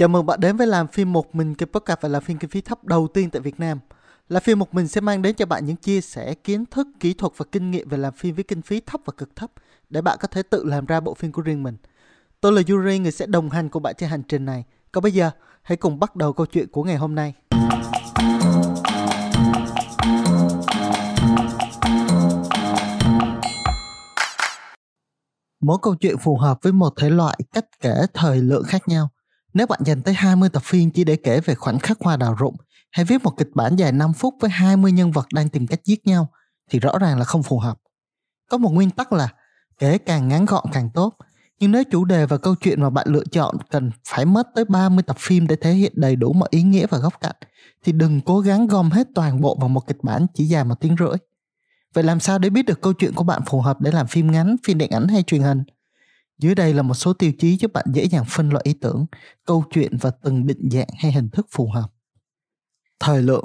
Chào mừng bạn đến với làm phim một mình kênh podcast và là phim kinh phí thấp đầu tiên tại Việt Nam. Là phim một mình sẽ mang đến cho bạn những chia sẻ kiến thức, kỹ thuật và kinh nghiệm về làm phim với kinh phí thấp và cực thấp để bạn có thể tự làm ra bộ phim của riêng mình. Tôi là Yuri, người sẽ đồng hành cùng bạn trên hành trình này. Còn bây giờ, hãy cùng bắt đầu câu chuyện của ngày hôm nay. Mỗi câu chuyện phù hợp với một thể loại cách kể thời lượng khác nhau. Nếu bạn dành tới 20 tập phim chỉ để kể về khoảnh khắc hoa đào rụng hay viết một kịch bản dài 5 phút với 20 nhân vật đang tìm cách giết nhau thì rõ ràng là không phù hợp. Có một nguyên tắc là kể càng ngắn gọn càng tốt. Nhưng nếu chủ đề và câu chuyện mà bạn lựa chọn cần phải mất tới 30 tập phim để thể hiện đầy đủ mọi ý nghĩa và góc cạnh thì đừng cố gắng gom hết toàn bộ vào một kịch bản chỉ dài một tiếng rưỡi. Vậy làm sao để biết được câu chuyện của bạn phù hợp để làm phim ngắn, phim điện ảnh hay truyền hình? Dưới đây là một số tiêu chí giúp bạn dễ dàng phân loại ý tưởng, câu chuyện và từng định dạng hay hình thức phù hợp. Thời lượng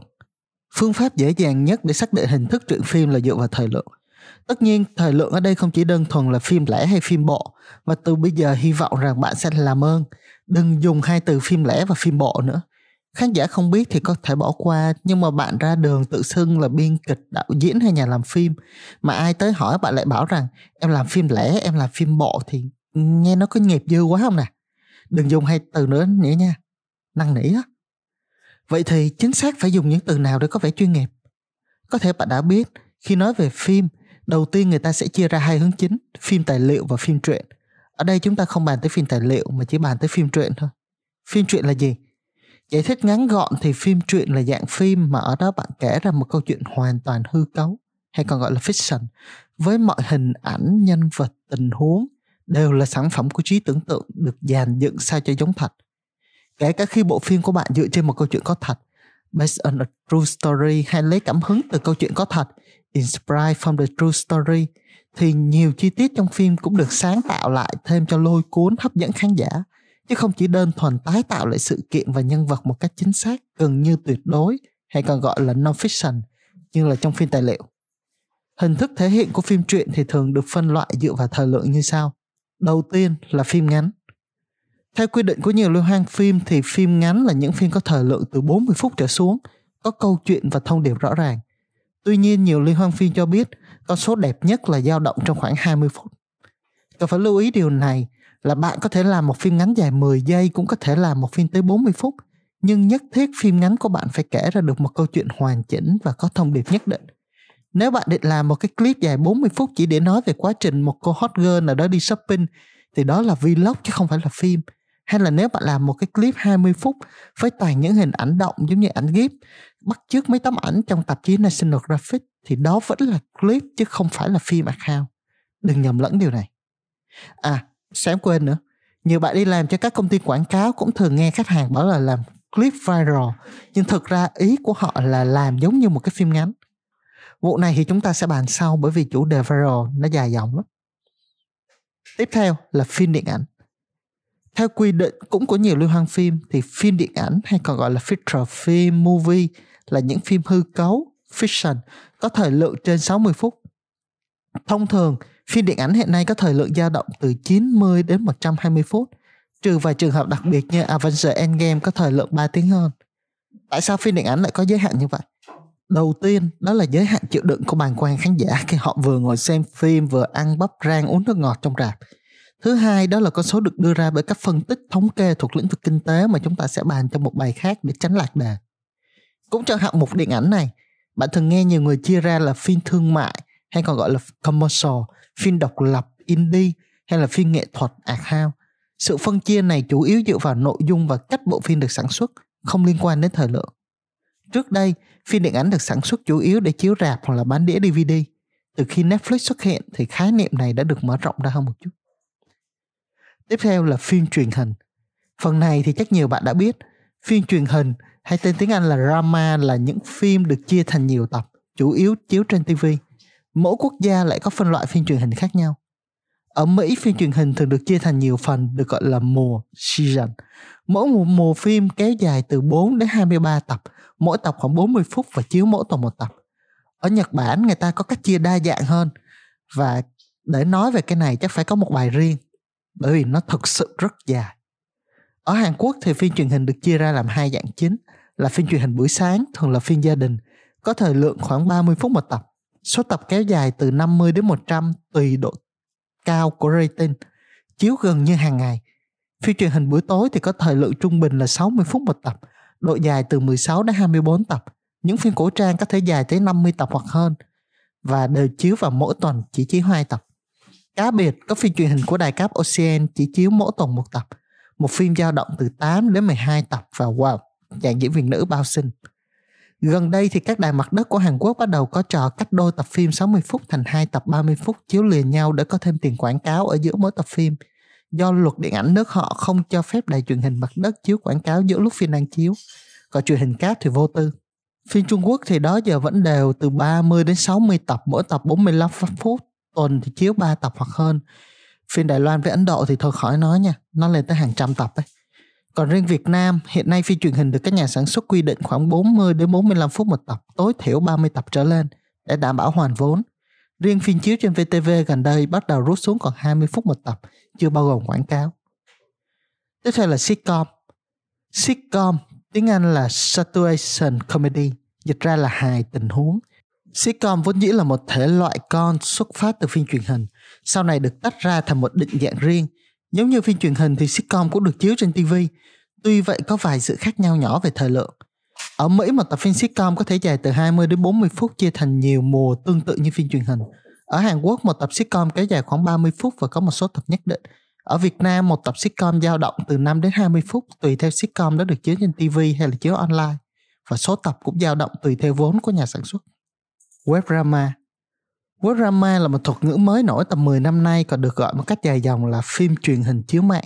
Phương pháp dễ dàng nhất để xác định hình thức truyện phim là dựa vào thời lượng. Tất nhiên, thời lượng ở đây không chỉ đơn thuần là phim lẻ hay phim bộ, và từ bây giờ hy vọng rằng bạn sẽ làm ơn đừng dùng hai từ phim lẻ và phim bộ nữa. Khán giả không biết thì có thể bỏ qua, nhưng mà bạn ra đường tự xưng là biên kịch, đạo diễn hay nhà làm phim, mà ai tới hỏi bạn lại bảo rằng em làm phim lẻ, em làm phim bộ thì nghe nó có nghiệp dư quá không nè. Đừng dùng hai từ nữa nữa nha. Năng nỉ á. Vậy thì chính xác phải dùng những từ nào để có vẻ chuyên nghiệp? Có thể bạn đã biết, khi nói về phim, đầu tiên người ta sẽ chia ra hai hướng chính, phim tài liệu và phim truyện. Ở đây chúng ta không bàn tới phim tài liệu mà chỉ bàn tới phim truyện thôi. Phim truyện là gì? Giải thích ngắn gọn thì phim truyện là dạng phim mà ở đó bạn kể ra một câu chuyện hoàn toàn hư cấu, hay còn gọi là fiction, với mọi hình ảnh, nhân vật, tình huống đều là sản phẩm của trí tưởng tượng được dàn dựng sao cho giống thật. Kể cả khi bộ phim của bạn dựa trên một câu chuyện có thật, based on a true story hay lấy cảm hứng từ câu chuyện có thật, inspired from the true story, thì nhiều chi tiết trong phim cũng được sáng tạo lại thêm cho lôi cuốn hấp dẫn khán giả, chứ không chỉ đơn thuần tái tạo lại sự kiện và nhân vật một cách chính xác gần như tuyệt đối hay còn gọi là non-fiction như là trong phim tài liệu. Hình thức thể hiện của phim truyện thì thường được phân loại dựa vào thời lượng như sau. Đầu tiên là phim ngắn. Theo quy định của nhiều liên hoan phim thì phim ngắn là những phim có thời lượng từ 40 phút trở xuống, có câu chuyện và thông điệp rõ ràng. Tuy nhiên nhiều liên hoan phim cho biết con số đẹp nhất là dao động trong khoảng 20 phút. Cần phải lưu ý điều này là bạn có thể làm một phim ngắn dài 10 giây cũng có thể làm một phim tới 40 phút, nhưng nhất thiết phim ngắn của bạn phải kể ra được một câu chuyện hoàn chỉnh và có thông điệp nhất định. Nếu bạn định làm một cái clip dài 40 phút chỉ để nói về quá trình một cô hot girl nào đó đi shopping thì đó là vlog chứ không phải là phim. Hay là nếu bạn làm một cái clip 20 phút với toàn những hình ảnh động giống như ảnh ghép bắt chước mấy tấm ảnh trong tạp chí National Graphic thì đó vẫn là clip chứ không phải là phim account. Đừng nhầm lẫn điều này. À, xém quên nữa. Nhiều bạn đi làm cho các công ty quảng cáo cũng thường nghe khách hàng bảo là làm clip viral nhưng thực ra ý của họ là làm giống như một cái phim ngắn Vụ này thì chúng ta sẽ bàn sau bởi vì chủ đề viral nó dài dòng lắm. Tiếp theo là phim điện ảnh. Theo quy định cũng có nhiều liên hoan phim thì phim điện ảnh hay còn gọi là feature film movie là những phim hư cấu, fiction, có thời lượng trên 60 phút. Thông thường, phim điện ảnh hiện nay có thời lượng dao động từ 90 đến 120 phút, trừ vài trường hợp đặc biệt như Avengers Endgame có thời lượng 3 tiếng hơn. Tại sao phim điện ảnh lại có giới hạn như vậy? Đầu tiên, đó là giới hạn chịu đựng của bàn quan khán giả khi họ vừa ngồi xem phim, vừa ăn bắp rang uống nước ngọt trong rạp. Thứ hai, đó là con số được đưa ra bởi các phân tích thống kê thuộc lĩnh vực kinh tế mà chúng ta sẽ bàn trong một bài khác để tránh lạc đề. Cũng trong hạng mục điện ảnh này, bạn thường nghe nhiều người chia ra là phim thương mại hay còn gọi là commercial, phim độc lập, indie hay là phim nghệ thuật, art house. Sự phân chia này chủ yếu dựa vào nội dung và cách bộ phim được sản xuất, không liên quan đến thời lượng. Trước đây, phim điện ảnh được sản xuất chủ yếu để chiếu rạp hoặc là bán đĩa DVD. Từ khi Netflix xuất hiện thì khái niệm này đã được mở rộng ra hơn một chút. Tiếp theo là phim truyền hình. Phần này thì chắc nhiều bạn đã biết, phim truyền hình hay tên tiếng Anh là drama là những phim được chia thành nhiều tập, chủ yếu chiếu trên TV. Mỗi quốc gia lại có phân loại phim truyền hình khác nhau. Ở Mỹ, phim truyền hình thường được chia thành nhiều phần được gọi là mùa, season. Mỗi một mùa phim kéo dài từ 4 đến 23 tập, mỗi tập khoảng 40 phút và chiếu mỗi tuần một tập. Ở Nhật Bản người ta có cách chia đa dạng hơn và để nói về cái này chắc phải có một bài riêng bởi vì nó thực sự rất dài. Ở Hàn Quốc thì phim truyền hình được chia ra làm hai dạng chính là phim truyền hình buổi sáng, thường là phim gia đình, có thời lượng khoảng 30 phút một tập. Số tập kéo dài từ 50 đến 100 tùy độ cao của rating, chiếu gần như hàng ngày. Phim truyền hình buổi tối thì có thời lượng trung bình là 60 phút một tập, độ dài từ 16 đến 24 tập. Những phim cổ trang có thể dài tới 50 tập hoặc hơn và đều chiếu vào mỗi tuần chỉ chiếu hai tập. Cá biệt có phim truyền hình của đài cáp Ocean chỉ chiếu mỗi tuần một tập. Một phim dao động từ 8 đến 12 tập và wow, dạng diễn viên nữ bao sinh. Gần đây thì các đài mặt đất của Hàn Quốc bắt đầu có trò cắt đôi tập phim 60 phút thành hai tập 30 phút chiếu liền nhau để có thêm tiền quảng cáo ở giữa mỗi tập phim. Do luật điện ảnh nước họ không cho phép đài truyền hình mặt đất chiếu quảng cáo giữa lúc phim đang chiếu. Còn truyền hình cáp thì vô tư. Phim Trung Quốc thì đó giờ vẫn đều từ 30 đến 60 tập, mỗi tập 45 phút, tuần thì chiếu 3 tập hoặc hơn. Phim Đài Loan với Ấn Độ thì thôi khỏi nói nha, nó lên tới hàng trăm tập ấy. Còn riêng Việt Nam, hiện nay phim truyền hình được các nhà sản xuất quy định khoảng 40 đến 45 phút một tập, tối thiểu 30 tập trở lên để đảm bảo hoàn vốn. Riêng phim chiếu trên VTV gần đây bắt đầu rút xuống còn 20 phút một tập, chưa bao gồm quảng cáo. Tiếp theo là sitcom. Sitcom, tiếng Anh là Situation Comedy, dịch ra là hài tình huống. Sitcom vốn dĩ là một thể loại con xuất phát từ phim truyền hình, sau này được tách ra thành một định dạng riêng – Giống như phim truyền hình thì sitcom cũng được chiếu trên TV, tuy vậy có vài sự khác nhau nhỏ về thời lượng. Ở Mỹ một tập phim sitcom có thể dài từ 20 đến 40 phút chia thành nhiều mùa tương tự như phim truyền hình. Ở Hàn Quốc, một tập sitcom kéo dài khoảng 30 phút và có một số tập nhất định. Ở Việt Nam, một tập sitcom dao động từ 5 đến 20 phút, tùy theo sitcom đó được chiếu trên TV hay là chiếu online và số tập cũng dao động tùy theo vốn của nhà sản xuất. Web drama Web drama là một thuật ngữ mới nổi tầm 10 năm nay còn được gọi một cách dài dòng là phim truyền hình chiếu mạng.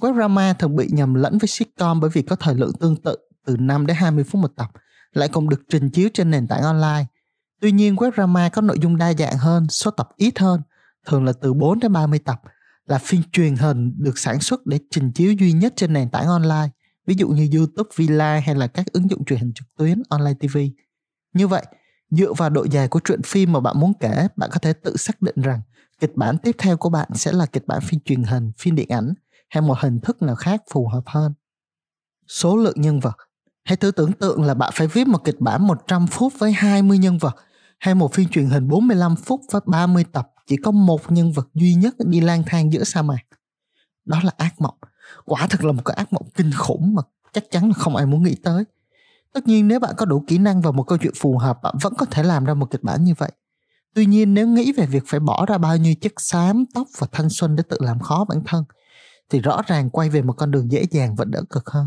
Web drama thường bị nhầm lẫn với sitcom bởi vì có thời lượng tương tự từ 5 đến 20 phút một tập, lại còn được trình chiếu trên nền tảng online. Tuy nhiên web drama có nội dung đa dạng hơn, số tập ít hơn, thường là từ 4 đến 30 tập, là phim truyền hình được sản xuất để trình chiếu duy nhất trên nền tảng online, ví dụ như YouTube, Villa hay là các ứng dụng truyền hình trực tuyến online TV. Như vậy, Dựa vào độ dài của truyện phim mà bạn muốn kể, bạn có thể tự xác định rằng kịch bản tiếp theo của bạn sẽ là kịch bản phim truyền hình, phim điện ảnh hay một hình thức nào khác phù hợp hơn. Số lượng nhân vật Hãy thử tưởng tượng là bạn phải viết một kịch bản 100 phút với 20 nhân vật hay một phim truyền hình 45 phút với 30 tập chỉ có một nhân vật duy nhất đi lang thang giữa sa mạc. Đó là ác mộng. Quả thực là một cái ác mộng kinh khủng mà chắc chắn là không ai muốn nghĩ tới. Tất nhiên nếu bạn có đủ kỹ năng và một câu chuyện phù hợp, bạn vẫn có thể làm ra một kịch bản như vậy. Tuy nhiên nếu nghĩ về việc phải bỏ ra bao nhiêu chất xám, tóc và thanh xuân để tự làm khó bản thân, thì rõ ràng quay về một con đường dễ dàng vẫn đỡ cực hơn.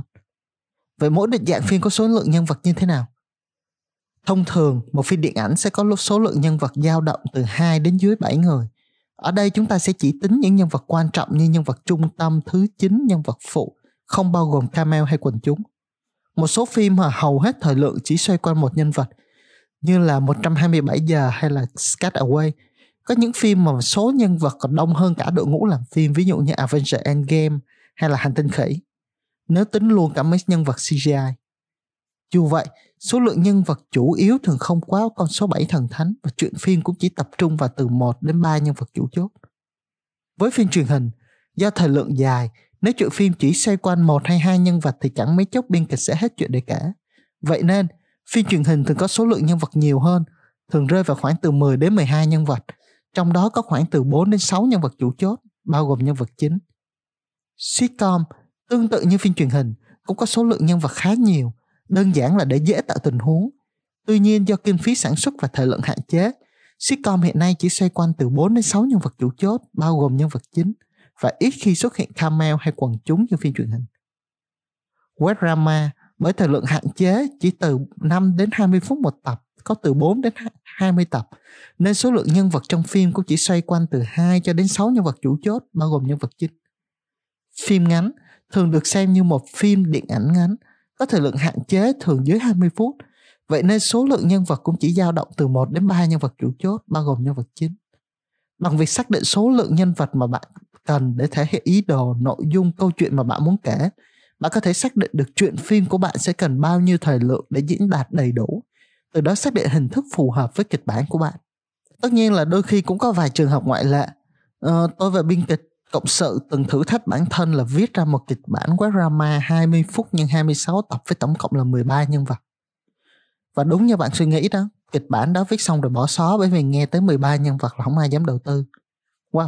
Vậy mỗi định dạng phim có số lượng nhân vật như thế nào? Thông thường, một phim điện ảnh sẽ có số lượng nhân vật dao động từ 2 đến dưới 7 người. Ở đây chúng ta sẽ chỉ tính những nhân vật quan trọng như nhân vật trung tâm, thứ chính, nhân vật phụ, không bao gồm cameo hay quần chúng. Một số phim mà hầu hết thời lượng chỉ xoay quanh một nhân vật như là 127 giờ hay là Scat Away. Có những phim mà số nhân vật còn đông hơn cả đội ngũ làm phim ví dụ như Avengers Endgame hay là Hành tinh khỉ. Nếu tính luôn cả mấy nhân vật CGI. Dù vậy, số lượng nhân vật chủ yếu thường không quá con số 7 thần thánh và chuyện phim cũng chỉ tập trung vào từ 1 đến 3 nhân vật chủ chốt. Với phim truyền hình, do thời lượng dài nếu chuyện phim chỉ xoay quanh một hay hai nhân vật thì chẳng mấy chốc biên kịch sẽ hết chuyện để kể. Vậy nên, phim truyền hình thường có số lượng nhân vật nhiều hơn, thường rơi vào khoảng từ 10 đến 12 nhân vật, trong đó có khoảng từ 4 đến 6 nhân vật chủ chốt, bao gồm nhân vật chính. Sitcom, tương tự như phim truyền hình, cũng có số lượng nhân vật khá nhiều, đơn giản là để dễ tạo tình huống. Tuy nhiên do kinh phí sản xuất và thời lượng hạn chế, sitcom hiện nay chỉ xoay quanh từ 4 đến 6 nhân vật chủ chốt, bao gồm nhân vật chính và ít khi xuất hiện cameo hay quần chúng như phim truyền hình. Web drama bởi thời lượng hạn chế chỉ từ 5 đến 20 phút một tập, có từ 4 đến 20 tập, nên số lượng nhân vật trong phim cũng chỉ xoay quanh từ 2 cho đến 6 nhân vật chủ chốt, bao gồm nhân vật chính. Phim ngắn thường được xem như một phim điện ảnh ngắn, có thời lượng hạn chế thường dưới 20 phút, vậy nên số lượng nhân vật cũng chỉ dao động từ 1 đến 3 nhân vật chủ chốt, bao gồm nhân vật chính. Bằng việc xác định số lượng nhân vật mà bạn cần để thể hiện ý đồ nội dung câu chuyện mà bạn muốn kể bạn có thể xác định được chuyện phim của bạn sẽ cần bao nhiêu thời lượng để diễn đạt đầy đủ. Từ đó xác định hình thức phù hợp với kịch bản của bạn. Tất nhiên là đôi khi cũng có vài trường hợp ngoại lệ. Ờ, tôi và biên kịch cộng sự từng thử thách bản thân là viết ra một kịch bản web drama 20 phút nhân 26 tập với tổng cộng là 13 nhân vật. Và đúng như bạn suy nghĩ đó, kịch bản đó viết xong rồi bỏ xó bởi vì nghe tới 13 nhân vật là không ai dám đầu tư. Wow,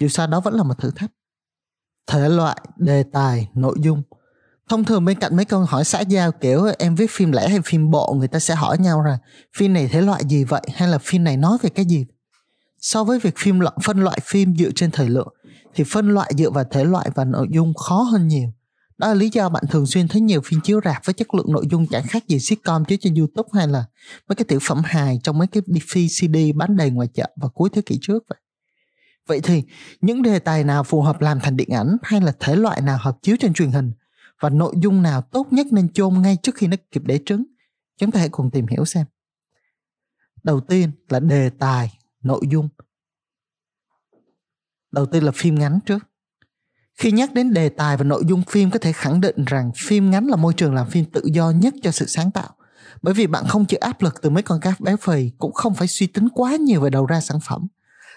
dù sao đó vẫn là một thử thách. Thể loại, đề tài, nội dung. Thông thường bên cạnh mấy câu hỏi xã giao kiểu em viết phim lẻ hay phim bộ người ta sẽ hỏi nhau rằng phim này thể loại gì vậy hay là phim này nói về cái gì. So với việc phim phân loại phim dựa trên thời lượng thì phân loại dựa vào thể loại và nội dung khó hơn nhiều. Đó là lý do bạn thường xuyên thấy nhiều phim chiếu rạp với chất lượng nội dung chẳng khác gì sitcom chiếu trên YouTube hay là mấy cái tiểu phẩm hài trong mấy cái DVD, CD bán đầy ngoài chợ vào cuối thế kỷ trước vậy. Vậy thì những đề tài nào phù hợp làm thành điện ảnh hay là thể loại nào hợp chiếu trên truyền hình và nội dung nào tốt nhất nên chôn ngay trước khi nó kịp đẻ trứng? Chúng ta hãy cùng tìm hiểu xem. Đầu tiên là đề tài, nội dung. Đầu tiên là phim ngắn trước. Khi nhắc đến đề tài và nội dung phim có thể khẳng định rằng phim ngắn là môi trường làm phim tự do nhất cho sự sáng tạo. Bởi vì bạn không chịu áp lực từ mấy con cá béo phì cũng không phải suy tính quá nhiều về đầu ra sản phẩm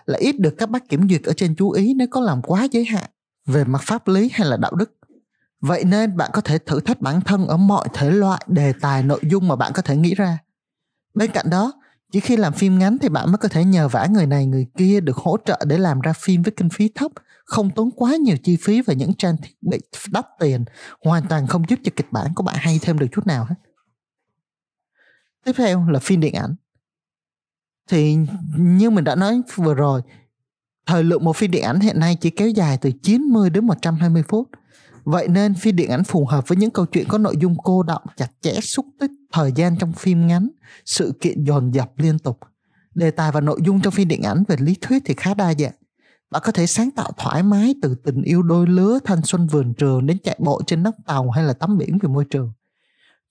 là ít được các bác kiểm duyệt ở trên chú ý nếu có làm quá giới hạn về mặt pháp lý hay là đạo đức. Vậy nên bạn có thể thử thách bản thân ở mọi thể loại đề tài nội dung mà bạn có thể nghĩ ra. Bên cạnh đó, chỉ khi làm phim ngắn thì bạn mới có thể nhờ vả người này người kia được hỗ trợ để làm ra phim với kinh phí thấp, không tốn quá nhiều chi phí và những trang thiết bị đắt tiền, hoàn toàn không giúp cho kịch bản của bạn hay thêm được chút nào hết. Tiếp theo là phim điện ảnh thì như mình đã nói vừa rồi thời lượng một phim điện ảnh hiện nay chỉ kéo dài từ 90 đến 120 phút vậy nên phim điện ảnh phù hợp với những câu chuyện có nội dung cô động chặt chẽ xúc tích thời gian trong phim ngắn sự kiện dồn dập liên tục đề tài và nội dung trong phim điện ảnh về lý thuyết thì khá đa dạng bạn có thể sáng tạo thoải mái từ tình yêu đôi lứa thanh xuân vườn trường đến chạy bộ trên nóc tàu hay là tắm biển về môi trường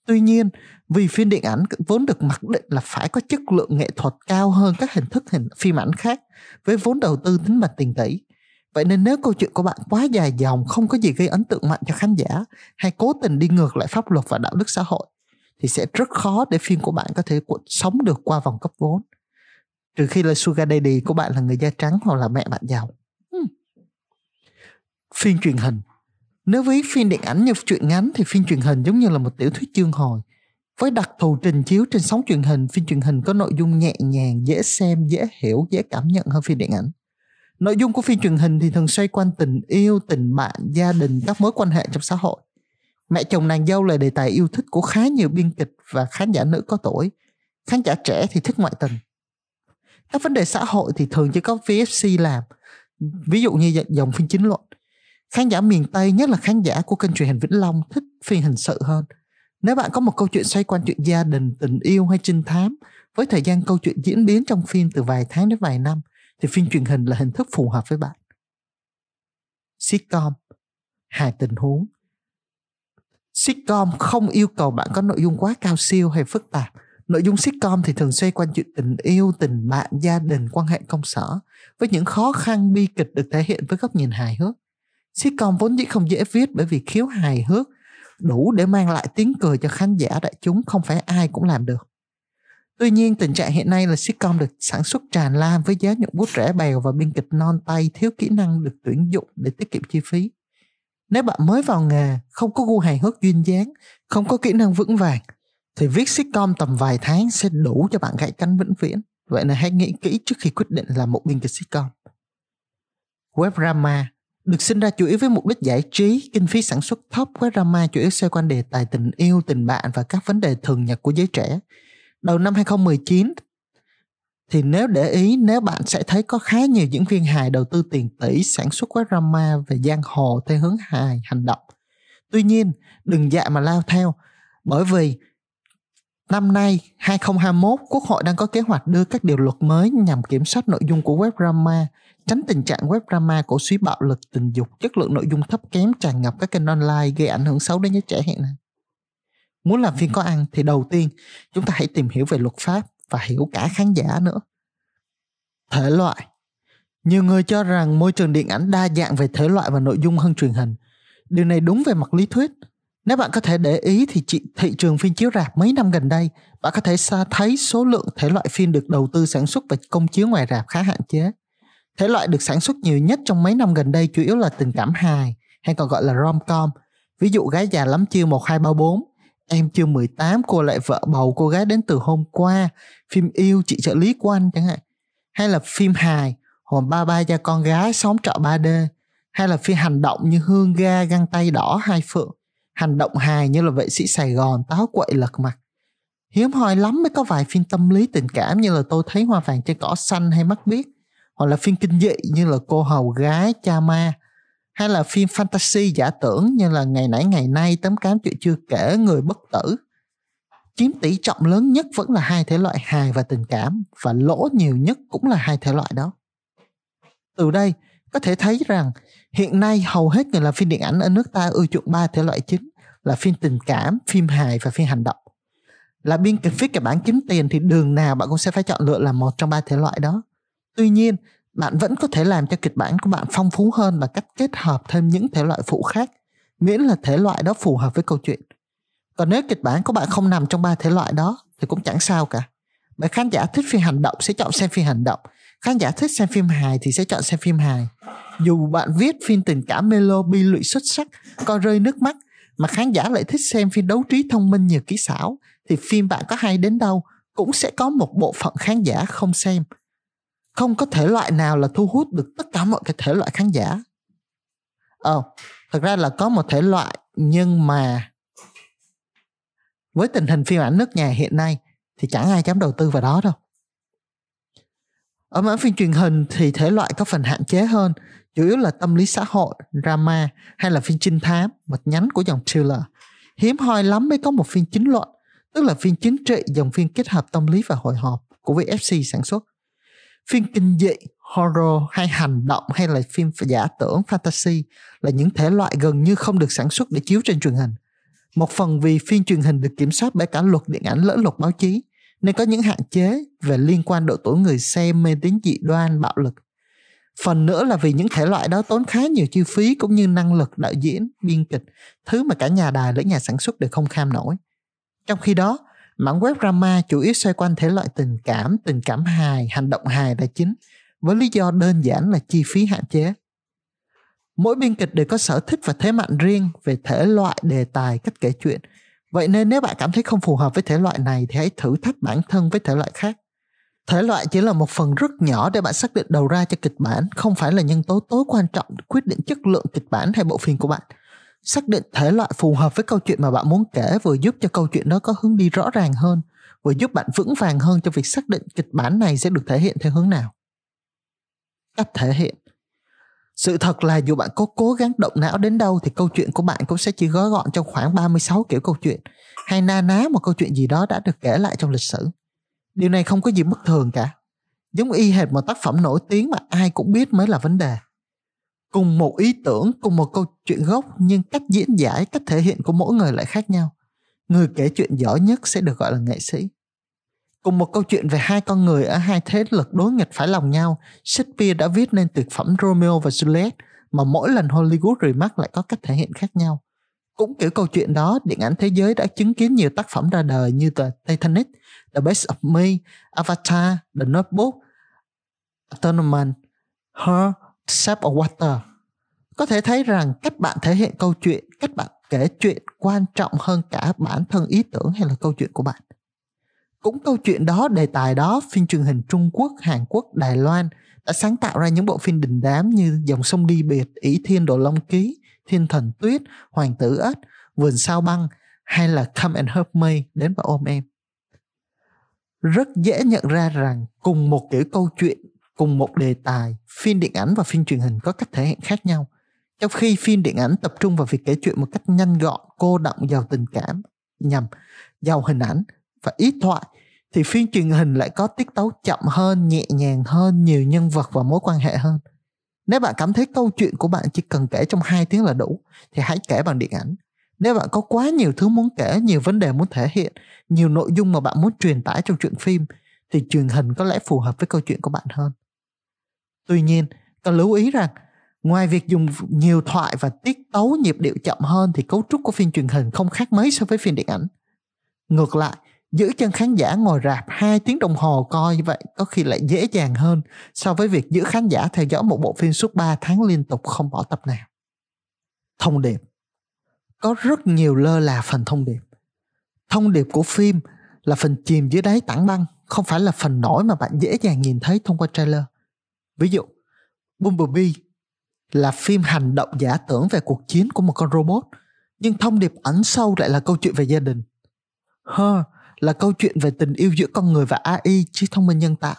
Tuy nhiên, vì phim điện ảnh vốn được mặc định là phải có chất lượng nghệ thuật cao hơn các hình thức hình phim ảnh khác với vốn đầu tư tính bằng tiền tỷ. Vậy nên nếu câu chuyện của bạn quá dài dòng không có gì gây ấn tượng mạnh cho khán giả hay cố tình đi ngược lại pháp luật và đạo đức xã hội thì sẽ rất khó để phim của bạn có thể sống được qua vòng cấp vốn. Trừ khi là Sugar Daddy của bạn là người da trắng hoặc là mẹ bạn giàu. Hmm. Phim truyền hình nếu với phim điện ảnh như truyện ngắn thì phim truyền hình giống như là một tiểu thuyết chương hồi. Với đặc thù trình chiếu trên sóng truyền hình, phim truyền hình có nội dung nhẹ nhàng, dễ xem, dễ hiểu, dễ cảm nhận hơn phim điện ảnh. Nội dung của phim truyền hình thì thường xoay quanh tình yêu, tình bạn, gia đình, các mối quan hệ trong xã hội. Mẹ chồng nàng dâu là đề tài yêu thích của khá nhiều biên kịch và khán giả nữ có tuổi. Khán giả trẻ thì thích ngoại tình. Các vấn đề xã hội thì thường chỉ có VFC làm. Ví dụ như dòng phim chính luận khán giả miền Tây nhất là khán giả của kênh truyền hình Vĩnh Long thích phim hình sự hơn. Nếu bạn có một câu chuyện xoay quanh chuyện gia đình, tình yêu hay trinh thám với thời gian câu chuyện diễn biến trong phim từ vài tháng đến vài năm thì phim truyền hình là hình thức phù hợp với bạn. Sitcom hài tình huống Sitcom không yêu cầu bạn có nội dung quá cao siêu hay phức tạp. Nội dung sitcom thì thường xoay quanh chuyện tình yêu, tình bạn, gia đình, quan hệ công sở với những khó khăn bi kịch được thể hiện với góc nhìn hài hước. Sitcom vốn dĩ không dễ viết bởi vì khiếu hài hước đủ để mang lại tiếng cười cho khán giả đại chúng không phải ai cũng làm được. Tuy nhiên tình trạng hiện nay là sitcom được sản xuất tràn lan với giá nhuận bút rẻ bèo và biên kịch non tay thiếu kỹ năng được tuyển dụng để tiết kiệm chi phí. Nếu bạn mới vào nghề, không có gu hài hước duyên dáng, không có kỹ năng vững vàng, thì viết sitcom tầm vài tháng sẽ đủ cho bạn gãy cánh vĩnh viễn. Vậy nên hãy nghĩ kỹ trước khi quyết định làm một biên kịch sitcom. Web drama được sinh ra chủ yếu với mục đích giải trí, kinh phí sản xuất thấp, web drama chủ yếu xoay quanh đề tài tình yêu, tình bạn và các vấn đề thường nhật của giới trẻ. Đầu năm 2019 thì nếu để ý nếu bạn sẽ thấy có khá nhiều diễn viên hài đầu tư tiền tỷ sản xuất web drama về giang hồ theo hướng hài hành động. Tuy nhiên, đừng dạ mà lao theo bởi vì Năm nay 2021, Quốc hội đang có kế hoạch đưa các điều luật mới nhằm kiểm soát nội dung của web drama, tránh tình trạng web drama cổ suý bạo lực tình dục, chất lượng nội dung thấp kém tràn ngập các kênh online gây ảnh hưởng xấu đến giới trẻ hiện nay. Muốn làm phim có ăn thì đầu tiên chúng ta hãy tìm hiểu về luật pháp và hiểu cả khán giả nữa. Thể loại Nhiều người cho rằng môi trường điện ảnh đa dạng về thể loại và nội dung hơn truyền hình. Điều này đúng về mặt lý thuyết, nếu bạn có thể để ý thì chị, thị trường phim chiếu rạp mấy năm gần đây, bạn có thể xa thấy số lượng thể loại phim được đầu tư sản xuất và công chiếu ngoài rạp khá hạn chế. Thể loại được sản xuất nhiều nhất trong mấy năm gần đây chủ yếu là tình cảm hài hay còn gọi là rom-com. Ví dụ gái già lắm chiêu 1234, em chưa 18 cô lại vợ bầu cô gái đến từ hôm qua, phim yêu chị trợ lý của anh chẳng hạn. Hay là phim hài, hồn ba ba cha con gái sống trọ 3D. Hay là phim hành động như hương ga găng tay đỏ hai phượng. Hành động hài như là vệ sĩ Sài Gòn táo quậy lật mặt. Hiếm hoi lắm mới có vài phim tâm lý tình cảm như là tôi thấy hoa vàng trên cỏ xanh hay mắt biết hoặc là phim kinh dị như là cô hầu gái cha ma hay là phim fantasy giả tưởng như là ngày nãy ngày nay, tấm cám chuyện chưa kể, người bất tử. Chiếm tỷ trọng lớn nhất vẫn là hai thể loại hài và tình cảm, và lỗ nhiều nhất cũng là hai thể loại đó. Từ đây, có thể thấy rằng hiện nay hầu hết người làm phim điện ảnh ở nước ta ưa chuộng ba thể loại chính là phim tình cảm, phim hài và phim hành động. Là biên kịch viết kịch bản kiếm tiền thì đường nào bạn cũng sẽ phải chọn lựa là một trong ba thể loại đó. Tuy nhiên bạn vẫn có thể làm cho kịch bản của bạn phong phú hơn bằng cách kết hợp thêm những thể loại phụ khác, miễn là thể loại đó phù hợp với câu chuyện. Còn nếu kịch bản của bạn không nằm trong ba thể loại đó, thì cũng chẳng sao cả. Bởi khán giả thích phim hành động sẽ chọn xem phim hành động. Khán giả thích xem phim hài thì sẽ chọn xem phim hài. Dù bạn viết phim tình cảm melo bi lụy xuất sắc, coi rơi nước mắt, mà khán giả lại thích xem phim đấu trí thông minh nhiều kỹ xảo, thì phim bạn có hay đến đâu cũng sẽ có một bộ phận khán giả không xem không có thể loại nào là thu hút được tất cả mọi cái thể loại khán giả. Ờ oh, thật ra là có một thể loại nhưng mà với tình hình phim ảnh nước nhà hiện nay thì chẳng ai dám đầu tư vào đó đâu. Ở mảng phim truyền hình thì thể loại có phần hạn chế hơn chủ yếu là tâm lý xã hội drama hay là phim trinh thám một nhánh của dòng thriller. Hiếm hoi lắm mới có một phim chính luận tức là phim chính trị dòng phim kết hợp tâm lý và hồi hộp của VFC sản xuất phim kinh dị, horror hay hành động hay là phim giả tưởng, fantasy là những thể loại gần như không được sản xuất để chiếu trên truyền hình. Một phần vì phim truyền hình được kiểm soát bởi cả luật điện ảnh lẫn luật báo chí, nên có những hạn chế về liên quan độ tuổi người xem mê tín dị đoan, bạo lực. Phần nữa là vì những thể loại đó tốn khá nhiều chi phí cũng như năng lực đạo diễn, biên kịch, thứ mà cả nhà đài lẫn nhà sản xuất đều không kham nổi. Trong khi đó Mảng web drama chủ yếu xoay quanh thể loại tình cảm, tình cảm hài, hành động hài là chính, với lý do đơn giản là chi phí hạn chế. Mỗi biên kịch đều có sở thích và thế mạnh riêng về thể loại, đề tài, cách kể chuyện. Vậy nên nếu bạn cảm thấy không phù hợp với thể loại này thì hãy thử thách bản thân với thể loại khác. Thể loại chỉ là một phần rất nhỏ để bạn xác định đầu ra cho kịch bản, không phải là nhân tố tối quan trọng quyết định chất lượng kịch bản hay bộ phim của bạn xác định thể loại phù hợp với câu chuyện mà bạn muốn kể, vừa giúp cho câu chuyện đó có hướng đi rõ ràng hơn, vừa giúp bạn vững vàng hơn cho việc xác định kịch bản này sẽ được thể hiện theo hướng nào cách thể hiện sự thật là dù bạn có cố gắng động não đến đâu thì câu chuyện của bạn cũng sẽ chỉ gói gọn trong khoảng 36 kiểu câu chuyện, hay na ná một câu chuyện gì đó đã được kể lại trong lịch sử. Điều này không có gì bất thường cả. Giống y hệt một tác phẩm nổi tiếng mà ai cũng biết mới là vấn đề cùng một ý tưởng cùng một câu chuyện gốc nhưng cách diễn giải cách thể hiện của mỗi người lại khác nhau. Người kể chuyện giỏi nhất sẽ được gọi là nghệ sĩ. Cùng một câu chuyện về hai con người ở hai thế lực đối nghịch phải lòng nhau shakespeare đã viết nên tuyệt phẩm romeo và juliet mà mỗi lần hollywood remake lại có cách thể hiện khác nhau. Cũng kiểu câu chuyện đó điện ảnh thế giới đã chứng kiến nhiều tác phẩm ra đời như The Titanic, The Best of Me, Avatar, The Notebook, Atonement, Her Shape of Water. Có thể thấy rằng cách bạn thể hiện câu chuyện, cách bạn kể chuyện quan trọng hơn cả bản thân ý tưởng hay là câu chuyện của bạn. Cũng câu chuyện đó, đề tài đó, phim truyền hình Trung Quốc, Hàn Quốc, Đài Loan đã sáng tạo ra những bộ phim đình đám như Dòng sông đi biệt, Ý Thiên Đồ Long Ký, Thiên Thần Tuyết, Hoàng tử ếch, Vườn sao băng hay là Come and Help Me đến và ôm em. Rất dễ nhận ra rằng cùng một kiểu câu chuyện cùng một đề tài, phim điện ảnh và phim truyền hình có cách thể hiện khác nhau. Trong khi phim điện ảnh tập trung vào việc kể chuyện một cách nhanh gọn, cô động, giàu tình cảm, nhằm giàu hình ảnh và ít thoại, thì phim truyền hình lại có tiết tấu chậm hơn, nhẹ nhàng hơn, nhiều nhân vật và mối quan hệ hơn. Nếu bạn cảm thấy câu chuyện của bạn chỉ cần kể trong 2 tiếng là đủ, thì hãy kể bằng điện ảnh. Nếu bạn có quá nhiều thứ muốn kể, nhiều vấn đề muốn thể hiện, nhiều nội dung mà bạn muốn truyền tải trong chuyện phim, thì truyền hình có lẽ phù hợp với câu chuyện của bạn hơn. Tuy nhiên, cần lưu ý rằng ngoài việc dùng nhiều thoại và tiết tấu nhịp điệu chậm hơn thì cấu trúc của phim truyền hình không khác mấy so với phim điện ảnh. Ngược lại, giữ chân khán giả ngồi rạp 2 tiếng đồng hồ coi như vậy có khi lại dễ dàng hơn so với việc giữ khán giả theo dõi một bộ phim suốt 3 tháng liên tục không bỏ tập nào. Thông điệp Có rất nhiều lơ là phần thông điệp. Thông điệp của phim là phần chìm dưới đáy tảng băng, không phải là phần nổi mà bạn dễ dàng nhìn thấy thông qua trailer. Ví dụ, Bumblebee là phim hành động giả tưởng về cuộc chiến của một con robot, nhưng thông điệp ẩn sâu lại là câu chuyện về gia đình. Her là câu chuyện về tình yêu giữa con người và AI trí thông minh nhân tạo,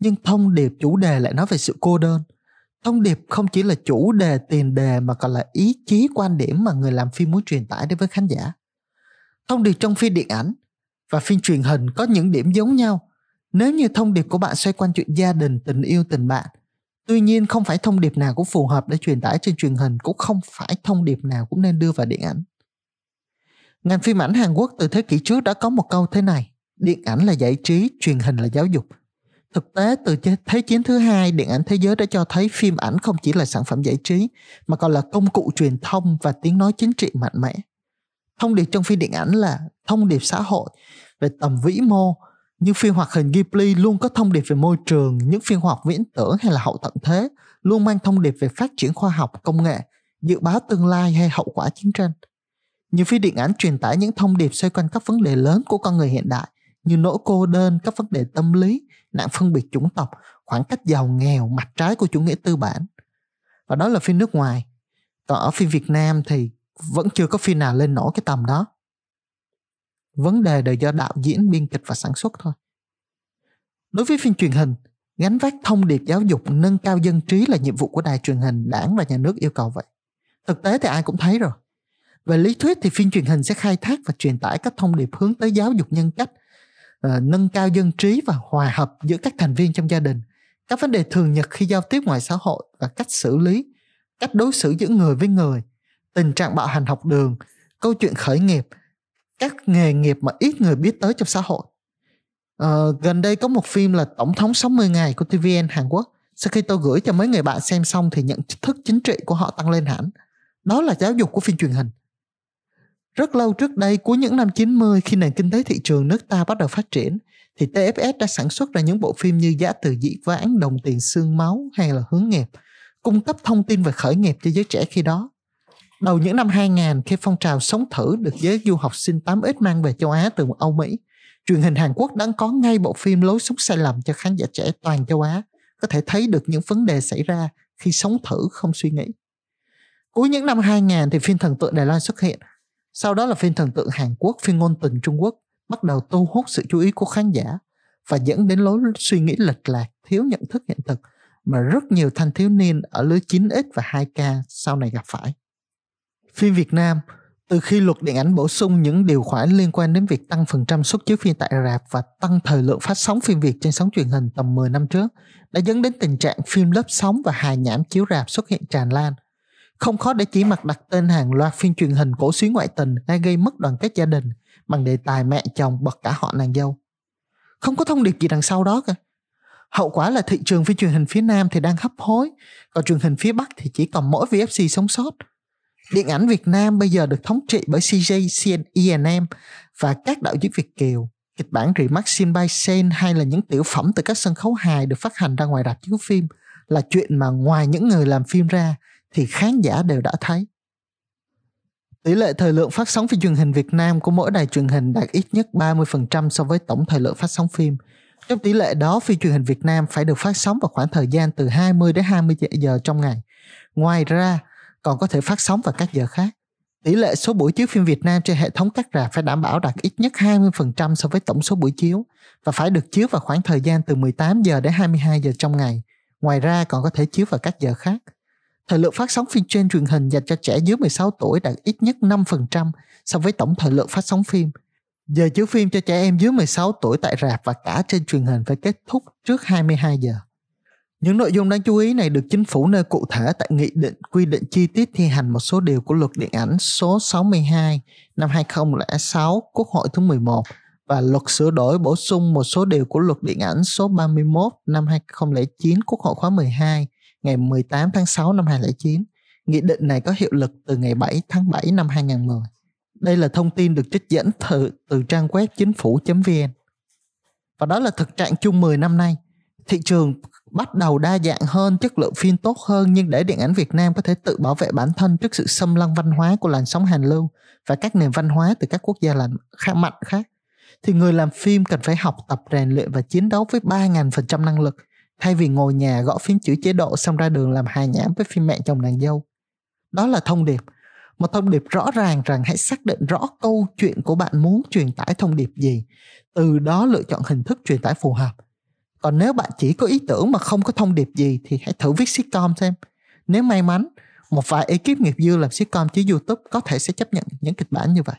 nhưng thông điệp chủ đề lại nói về sự cô đơn. Thông điệp không chỉ là chủ đề, tiền đề mà còn là ý chí quan điểm mà người làm phim muốn truyền tải đến với khán giả. Thông điệp trong phim điện ảnh và phim truyền hình có những điểm giống nhau. Nếu như thông điệp của bạn xoay quanh chuyện gia đình, tình yêu, tình bạn, tuy nhiên không phải thông điệp nào cũng phù hợp để truyền tải trên truyền hình, cũng không phải thông điệp nào cũng nên đưa vào điện ảnh. Ngành phim ảnh Hàn Quốc từ thế kỷ trước đã có một câu thế này, điện ảnh là giải trí, truyền hình là giáo dục. Thực tế từ Thế chiến thứ hai, điện ảnh thế giới đã cho thấy phim ảnh không chỉ là sản phẩm giải trí, mà còn là công cụ truyền thông và tiếng nói chính trị mạnh mẽ. Thông điệp trong phim điện ảnh là thông điệp xã hội về tầm vĩ mô, như phim hoạt hình Ghibli luôn có thông điệp về môi trường, những phim hoạt viễn tưởng hay là hậu tận thế luôn mang thông điệp về phát triển khoa học, công nghệ, dự báo tương lai hay hậu quả chiến tranh. Nhiều phim điện ảnh truyền tải những thông điệp xoay quanh các vấn đề lớn của con người hiện đại như nỗi cô đơn, các vấn đề tâm lý, nạn phân biệt chủng tộc, khoảng cách giàu nghèo, mặt trái của chủ nghĩa tư bản. Và đó là phim nước ngoài. Còn ở phim Việt Nam thì vẫn chưa có phim nào lên nổi cái tầm đó. Vấn đề đều do đạo diễn, biên kịch và sản xuất thôi. Đối với phim truyền hình, gánh vác thông điệp giáo dục nâng cao dân trí là nhiệm vụ của đài truyền hình, đảng và nhà nước yêu cầu vậy. Thực tế thì ai cũng thấy rồi. Về lý thuyết thì phim truyền hình sẽ khai thác và truyền tải các thông điệp hướng tới giáo dục nhân cách, uh, nâng cao dân trí và hòa hợp giữa các thành viên trong gia đình, các vấn đề thường nhật khi giao tiếp ngoài xã hội và cách xử lý, cách đối xử giữa người với người, tình trạng bạo hành học đường, câu chuyện khởi nghiệp, các nghề nghiệp mà ít người biết tới trong xã hội. Uh, gần đây có một phim là Tổng thống 60 ngày của TVN Hàn Quốc. Sau khi tôi gửi cho mấy người bạn xem xong thì nhận thức chính trị của họ tăng lên hẳn. Đó là giáo dục của phim truyền hình. Rất lâu trước đây, cuối những năm 90 khi nền kinh tế thị trường nước ta bắt đầu phát triển, thì TFS đã sản xuất ra những bộ phim như Giá từ dĩ vãng, Đồng tiền xương máu hay là Hướng nghiệp, cung cấp thông tin về khởi nghiệp cho giới trẻ khi đó. Đầu những năm 2000 khi phong trào sống thử được giới du học sinh 8X mang về châu Á từ Âu Mỹ, truyền hình Hàn Quốc đã có ngay bộ phim lối sống sai lầm cho khán giả trẻ toàn châu Á, có thể thấy được những vấn đề xảy ra khi sống thử không suy nghĩ. Cuối những năm 2000 thì phim thần tượng Đài Loan xuất hiện, sau đó là phim thần tượng Hàn Quốc, phim ngôn tình Trung Quốc bắt đầu thu hút sự chú ý của khán giả và dẫn đến lối suy nghĩ lệch lạc, thiếu nhận thức hiện thực mà rất nhiều thanh thiếu niên ở lứa 9X và 2K sau này gặp phải. Phim Việt Nam từ khi luật điện ảnh bổ sung những điều khoản liên quan đến việc tăng phần trăm suất chiếu phim tại rạp và tăng thời lượng phát sóng phim Việt trên sóng truyền hình tầm 10 năm trước đã dẫn đến tình trạng phim lớp sóng và hài nhảm chiếu rạp xuất hiện tràn lan – không khó để chỉ mặt đặt tên hàng loạt phim truyền hình cổ xuyến ngoại tình hay gây mất đoàn kết gia đình bằng đề tài mẹ chồng bật cả họ nàng dâu. Không có thông điệp gì đằng sau đó cả. Hậu quả là thị trường phim truyền hình phía Nam thì đang hấp hối, còn truyền hình phía Bắc thì chỉ còn mỗi VFC sống sót. Điện ảnh Việt Nam bây giờ được thống trị bởi CJ, CNM và các đạo diễn Việt Kiều. Kịch bản remake Sin by Sen hay là những tiểu phẩm từ các sân khấu hài được phát hành ra ngoài rạp chiếu phim là chuyện mà ngoài những người làm phim ra thì khán giả đều đã thấy. Tỷ lệ thời lượng phát sóng phim truyền hình Việt Nam của mỗi đài truyền hình đạt ít nhất 30% so với tổng thời lượng phát sóng phim. Trong tỷ lệ đó, phim truyền hình Việt Nam phải được phát sóng vào khoảng thời gian từ 20 đến 20 giờ trong ngày. Ngoài ra, còn có thể phát sóng vào các giờ khác. Tỷ lệ số buổi chiếu phim Việt Nam trên hệ thống các rạp phải đảm bảo đạt ít nhất 20% so với tổng số buổi chiếu và phải được chiếu vào khoảng thời gian từ 18 giờ đến 22 giờ trong ngày. Ngoài ra còn có thể chiếu vào các giờ khác. Thời lượng phát sóng phim trên truyền hình dành cho trẻ dưới 16 tuổi đạt ít nhất 5% so với tổng thời lượng phát sóng phim. Giờ chiếu phim cho trẻ em dưới 16 tuổi tại rạp và cả trên truyền hình phải kết thúc trước 22 giờ. Những nội dung đáng chú ý này được chính phủ nêu cụ thể tại Nghị định quy định chi tiết thi hành một số điều của luật điện ảnh số 62 năm 2006 Quốc hội thứ 11 và luật sửa đổi bổ sung một số điều của luật điện ảnh số 31 năm 2009 Quốc hội khóa 12 ngày 18 tháng 6 năm 2009. Nghị định này có hiệu lực từ ngày 7 tháng 7 năm 2010. Đây là thông tin được trích dẫn từ, từ trang web chính phủ.vn. Và đó là thực trạng chung 10 năm nay. Thị trường bắt đầu đa dạng hơn, chất lượng phim tốt hơn nhưng để điện ảnh Việt Nam có thể tự bảo vệ bản thân trước sự xâm lăng văn hóa của làn sóng Hàn lưu và các nền văn hóa từ các quốc gia lành khác mạnh khác thì người làm phim cần phải học tập rèn luyện và chiến đấu với 3.000% năng lực thay vì ngồi nhà gõ phím chữ chế độ xong ra đường làm hài nhảm với phim mẹ chồng nàng dâu. Đó là thông điệp. Một thông điệp rõ ràng rằng hãy xác định rõ câu chuyện của bạn muốn truyền tải thông điệp gì. Từ đó lựa chọn hình thức truyền tải phù hợp. Còn nếu bạn chỉ có ý tưởng mà không có thông điệp gì thì hãy thử viết sitcom xem. Nếu may mắn, một vài ekip nghiệp dư làm sitcom chứ YouTube có thể sẽ chấp nhận những kịch bản như vậy.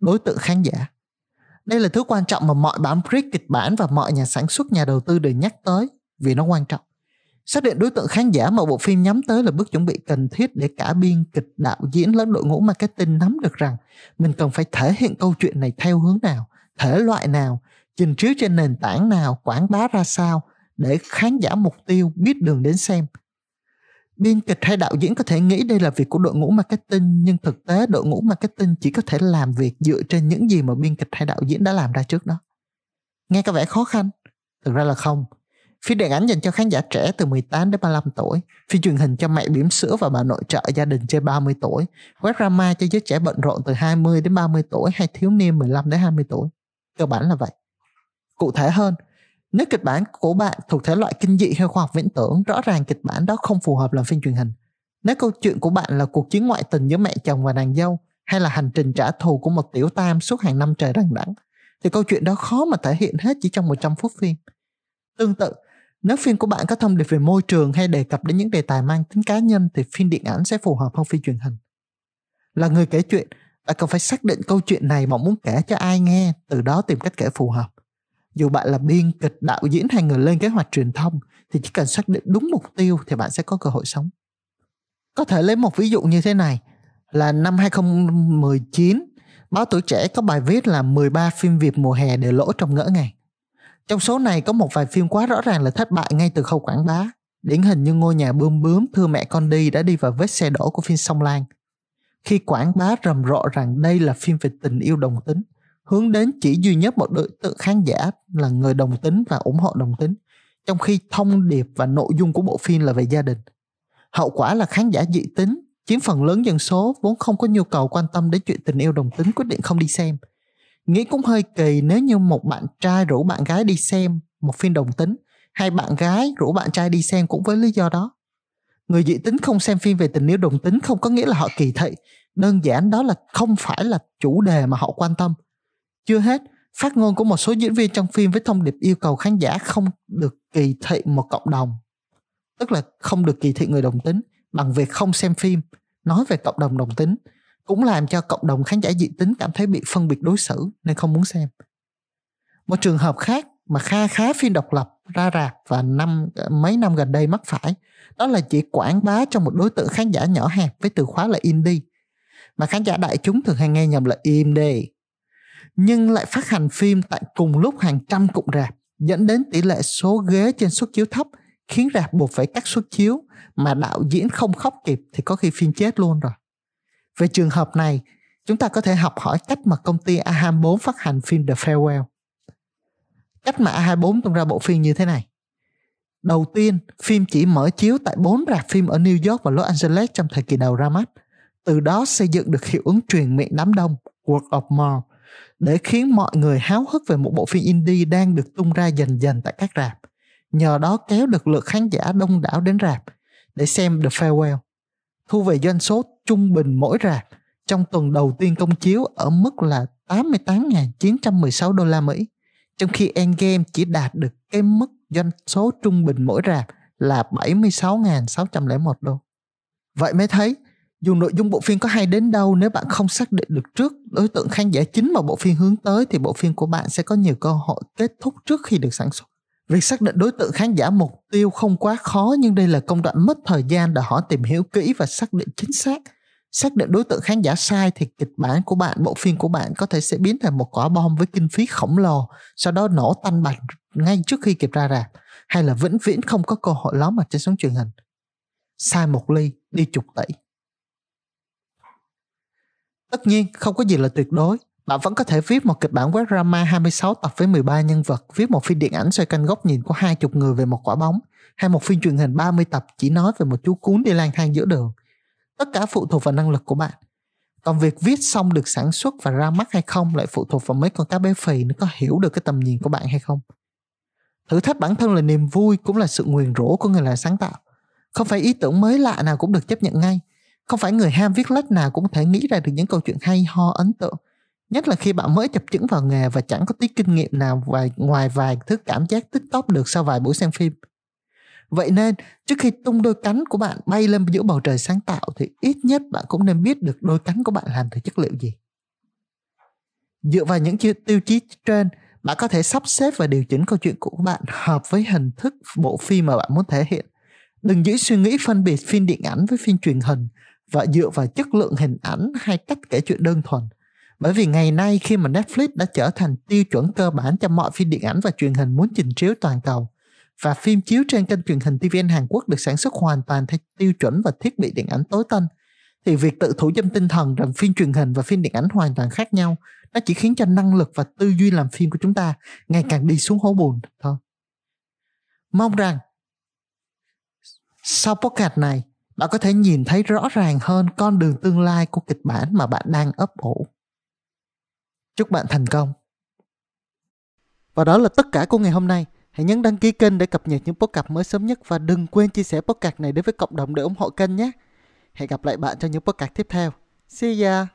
Đối tượng khán giả đây là thứ quan trọng mà mọi bản brick kịch bản và mọi nhà sản xuất nhà đầu tư đều nhắc tới vì nó quan trọng. Xác định đối tượng khán giả mà bộ phim nhắm tới là bước chuẩn bị cần thiết để cả biên kịch, đạo diễn lẫn đội ngũ marketing nắm được rằng mình cần phải thể hiện câu chuyện này theo hướng nào, thể loại nào, trình chiếu trên nền tảng nào, quảng bá ra sao để khán giả mục tiêu biết đường đến xem – biên kịch hay đạo diễn có thể nghĩ đây là việc của đội ngũ marketing nhưng thực tế đội ngũ marketing chỉ có thể làm việc dựa trên những gì mà biên kịch hay đạo diễn đã làm ra trước đó nghe có vẻ khó khăn thực ra là không phim điện ảnh dành cho khán giả trẻ từ 18 đến 35 tuổi, phim truyền hình cho mẹ bỉm sữa và bà nội trợ gia đình trên 30 tuổi, web drama cho giới trẻ bận rộn từ 20 đến 30 tuổi hay thiếu niên 15 đến 20 tuổi. Cơ bản là vậy. Cụ thể hơn, nếu kịch bản của bạn thuộc thể loại kinh dị hay khoa học viễn tưởng, rõ ràng kịch bản đó không phù hợp làm phim truyền hình. Nếu câu chuyện của bạn là cuộc chiến ngoại tình giữa mẹ chồng và nàng dâu, hay là hành trình trả thù của một tiểu tam suốt hàng năm trời đằng đẵng, thì câu chuyện đó khó mà thể hiện hết chỉ trong 100 phút phim. Tương tự, nếu phim của bạn có thông điệp về môi trường hay đề cập đến những đề tài mang tính cá nhân thì phim điện ảnh sẽ phù hợp hơn phim truyền hình. Là người kể chuyện, bạn cần phải xác định câu chuyện này mà muốn kể cho ai nghe, từ đó tìm cách kể phù hợp dù bạn là biên kịch đạo diễn hay người lên kế hoạch truyền thông, thì chỉ cần xác định đúng mục tiêu thì bạn sẽ có cơ hội sống. Có thể lấy một ví dụ như thế này, là năm 2019 báo tuổi trẻ có bài viết là 13 phim Việt mùa hè đều lỗ trong ngỡ ngàng. Trong số này có một vài phim quá rõ ràng là thất bại ngay từ khâu quảng bá, điển hình như ngôi nhà bươm bướm, thưa mẹ con đi đã đi vào vết xe đổ của phim sông lan khi quảng bá rầm rộ rằng đây là phim về tình yêu đồng tính hướng đến chỉ duy nhất một đối tượng khán giả là người đồng tính và ủng hộ đồng tính, trong khi thông điệp và nội dung của bộ phim là về gia đình. Hậu quả là khán giả dị tính, chiếm phần lớn dân số vốn không có nhu cầu quan tâm đến chuyện tình yêu đồng tính quyết định không đi xem. Nghĩ cũng hơi kỳ nếu như một bạn trai rủ bạn gái đi xem một phim đồng tính hay bạn gái rủ bạn trai đi xem cũng với lý do đó. Người dị tính không xem phim về tình yêu đồng tính không có nghĩa là họ kỳ thị, đơn giản đó là không phải là chủ đề mà họ quan tâm chưa hết, phát ngôn của một số diễn viên trong phim với thông điệp yêu cầu khán giả không được kỳ thị một cộng đồng. Tức là không được kỳ thị người đồng tính bằng việc không xem phim, nói về cộng đồng đồng tính, cũng làm cho cộng đồng khán giả dị tính cảm thấy bị phân biệt đối xử nên không muốn xem. Một trường hợp khác mà kha khá phim độc lập ra rạp và năm mấy năm gần đây mắc phải đó là chỉ quảng bá cho một đối tượng khán giả nhỏ hẹp với từ khóa là indie mà khán giả đại chúng thường hay nghe nhầm là indie nhưng lại phát hành phim tại cùng lúc hàng trăm cụm rạp dẫn đến tỷ lệ số ghế trên suất chiếu thấp khiến rạp buộc phải cắt suất chiếu mà đạo diễn không khóc kịp thì có khi phim chết luôn rồi. Về trường hợp này, chúng ta có thể học hỏi cách mà công ty A24 phát hành phim The Farewell. Cách mà A24 tung ra bộ phim như thế này. Đầu tiên, phim chỉ mở chiếu tại 4 rạp phim ở New York và Los Angeles trong thời kỳ đầu ra mắt. Từ đó xây dựng được hiệu ứng truyền miệng đám đông, word of mouth để khiến mọi người háo hức về một bộ phim indie đang được tung ra dần dần tại các rạp. Nhờ đó kéo được lượt khán giả đông đảo đến rạp để xem The Farewell. Thu về doanh số trung bình mỗi rạp trong tuần đầu tiên công chiếu ở mức là 88.916 đô la Mỹ, trong khi Endgame chỉ đạt được cái mức doanh số trung bình mỗi rạp là 76.601 đô. Vậy mới thấy dù nội dung bộ phim có hay đến đâu, nếu bạn không xác định được trước đối tượng khán giả chính mà bộ phim hướng tới, thì bộ phim của bạn sẽ có nhiều cơ hội kết thúc trước khi được sản xuất. Việc xác định đối tượng khán giả mục tiêu không quá khó, nhưng đây là công đoạn mất thời gian để họ tìm hiểu kỹ và xác định chính xác. Xác định đối tượng khán giả sai thì kịch bản của bạn, bộ phim của bạn có thể sẽ biến thành một quả bom với kinh phí khổng lồ, sau đó nổ tanh bạch ngay trước khi kịp ra rạp, hay là vĩnh viễn không có cơ hội ló mặt trên sóng truyền hình. Sai một ly, đi chục tỷ. Tất nhiên, không có gì là tuyệt đối. Bạn vẫn có thể viết một kịch bản web drama 26 tập với 13 nhân vật, viết một phim điện ảnh xoay canh góc nhìn của hai chục người về một quả bóng, hay một phim truyền hình 30 tập chỉ nói về một chú cún đi lang thang giữa đường. Tất cả phụ thuộc vào năng lực của bạn. Còn việc viết xong được sản xuất và ra mắt hay không lại phụ thuộc vào mấy con cá bé phì nó có hiểu được cái tầm nhìn của bạn hay không. Thử thách bản thân là niềm vui cũng là sự nguyền rủa của người làm sáng tạo. Không phải ý tưởng mới lạ nào cũng được chấp nhận ngay. Không phải người ham viết lách nào cũng thể nghĩ ra được những câu chuyện hay ho ấn tượng. Nhất là khi bạn mới chập chững vào nghề và chẳng có tí kinh nghiệm nào ngoài, ngoài vài thứ cảm giác tích tóc được sau vài buổi xem phim. Vậy nên, trước khi tung đôi cánh của bạn bay lên giữa bầu trời sáng tạo thì ít nhất bạn cũng nên biết được đôi cánh của bạn làm từ chất liệu gì. Dựa vào những tiêu chí trên, bạn có thể sắp xếp và điều chỉnh câu chuyện của bạn hợp với hình thức bộ phim mà bạn muốn thể hiện. Đừng giữ suy nghĩ phân biệt phim điện ảnh với phim truyền hình và dựa vào chất lượng hình ảnh hay cách kể chuyện đơn thuần. Bởi vì ngày nay khi mà Netflix đã trở thành tiêu chuẩn cơ bản cho mọi phim điện ảnh và truyền hình muốn trình chiếu toàn cầu, và phim chiếu trên kênh truyền hình TVN Hàn Quốc được sản xuất hoàn toàn theo tiêu chuẩn và thiết bị điện ảnh tối tân thì việc tự thủ dâm tinh thần rằng phim truyền hình và phim điện ảnh hoàn toàn khác nhau nó chỉ khiến cho năng lực và tư duy làm phim của chúng ta ngày càng đi xuống hố bùn thôi mong rằng sau podcast này bạn có thể nhìn thấy rõ ràng hơn con đường tương lai của kịch bản mà bạn đang ấp ủ chúc bạn thành công và đó là tất cả của ngày hôm nay Hãy nhấn đăng ký kênh để cập nhật những podcast mới sớm nhất và đừng quên chia sẻ podcast này đến với cộng đồng để ủng hộ kênh nhé. Hẹn gặp lại bạn trong những podcast tiếp theo. See ya!